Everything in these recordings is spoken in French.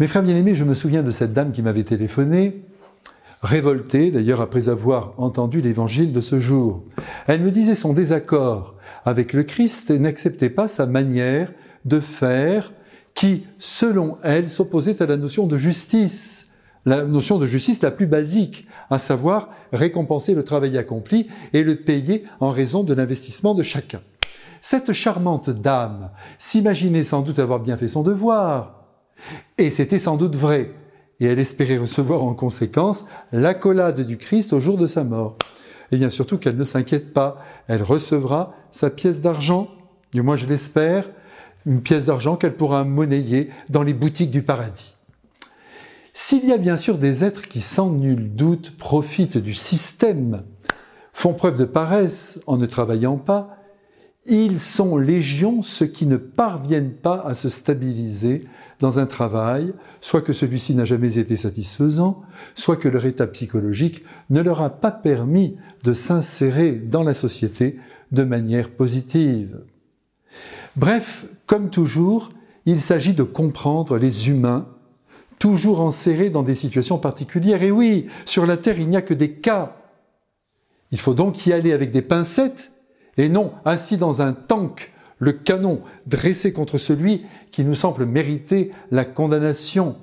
Mes frères bien-aimés, je me souviens de cette dame qui m'avait téléphoné, révoltée d'ailleurs après avoir entendu l'évangile de ce jour. Elle me disait son désaccord avec le Christ et n'acceptait pas sa manière de faire qui, selon elle, s'opposait à la notion de justice, la notion de justice la plus basique, à savoir récompenser le travail accompli et le payer en raison de l'investissement de chacun. Cette charmante dame s'imaginait sans doute avoir bien fait son devoir, et c'était sans doute vrai, et elle espérait recevoir en conséquence l'accolade du Christ au jour de sa mort. Et bien surtout qu'elle ne s'inquiète pas, elle recevra sa pièce d'argent, du moins je l'espère, une pièce d'argent qu'elle pourra monnayer dans les boutiques du paradis. S'il y a bien sûr des êtres qui sans nul doute profitent du système, font preuve de paresse en ne travaillant pas, ils sont légions ceux qui ne parviennent pas à se stabiliser dans un travail, soit que celui-ci n'a jamais été satisfaisant, soit que leur état psychologique ne leur a pas permis de s'insérer dans la société de manière positive. Bref, comme toujours, il s'agit de comprendre les humains, toujours enserrés dans des situations particulières. Et oui, sur la Terre, il n'y a que des cas. Il faut donc y aller avec des pincettes et non assis dans un tank, le canon dressé contre celui qui nous semble mériter la condamnation,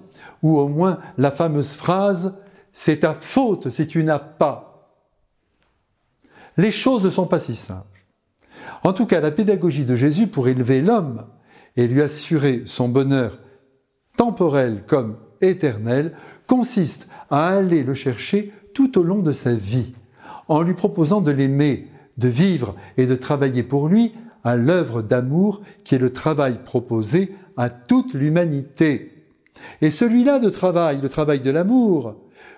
ou au moins la fameuse phrase C'est ta faute si tu n'as pas. Les choses ne sont pas si simples. En tout cas, la pédagogie de Jésus pour élever l'homme et lui assurer son bonheur temporel comme éternel consiste à aller le chercher tout au long de sa vie, en lui proposant de l'aimer de vivre et de travailler pour lui à l'œuvre d'amour qui est le travail proposé à toute l'humanité. Et celui-là de travail, le travail de l'amour,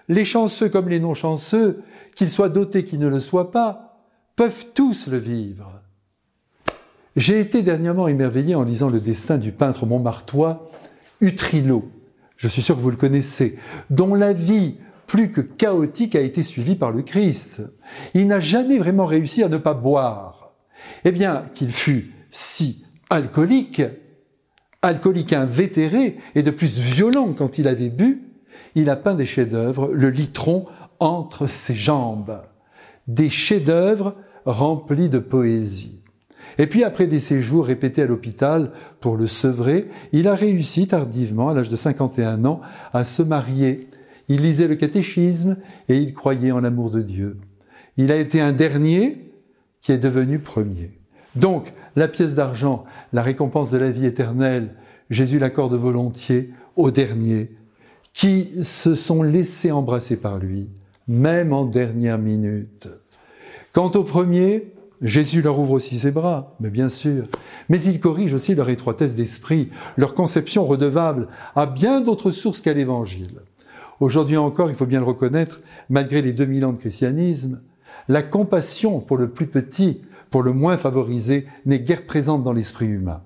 les chanceux comme les non-chanceux, qu'ils soient dotés, qu'ils ne le soient pas, peuvent tous le vivre. J'ai été dernièrement émerveillé en lisant le destin du peintre montmartois Utrilo. Je suis sûr que vous le connaissez, dont la vie plus que chaotique a été suivi par le Christ. Il n'a jamais vraiment réussi à ne pas boire. Eh bien, qu'il fût si alcoolique, alcoolique invétéré et de plus violent quand il avait bu, il a peint des chefs-d'œuvre, le litron entre ses jambes. Des chefs-d'œuvre remplis de poésie. Et puis après des séjours répétés à l'hôpital pour le sevrer, il a réussi tardivement, à l'âge de 51 ans, à se marier il lisait le catéchisme et il croyait en l'amour de Dieu. Il a été un dernier qui est devenu premier. Donc, la pièce d'argent, la récompense de la vie éternelle, Jésus l'accorde volontiers aux derniers qui se sont laissés embrasser par lui, même en dernière minute. Quant aux premiers, Jésus leur ouvre aussi ses bras, mais bien sûr. Mais il corrige aussi leur étroitesse d'esprit, leur conception redevable à bien d'autres sources qu'à l'Évangile. Aujourd'hui encore, il faut bien le reconnaître, malgré les 2000 ans de christianisme, la compassion pour le plus petit, pour le moins favorisé, n'est guère présente dans l'esprit humain.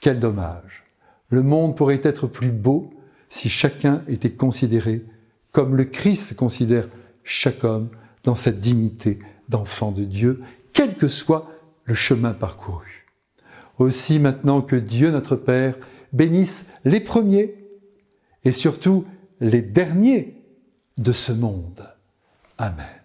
Quel dommage. Le monde pourrait être plus beau si chacun était considéré comme le Christ considère chaque homme dans sa dignité d'enfant de Dieu, quel que soit le chemin parcouru. Aussi maintenant que Dieu notre Père bénisse les premiers et surtout les derniers de ce monde. Amen.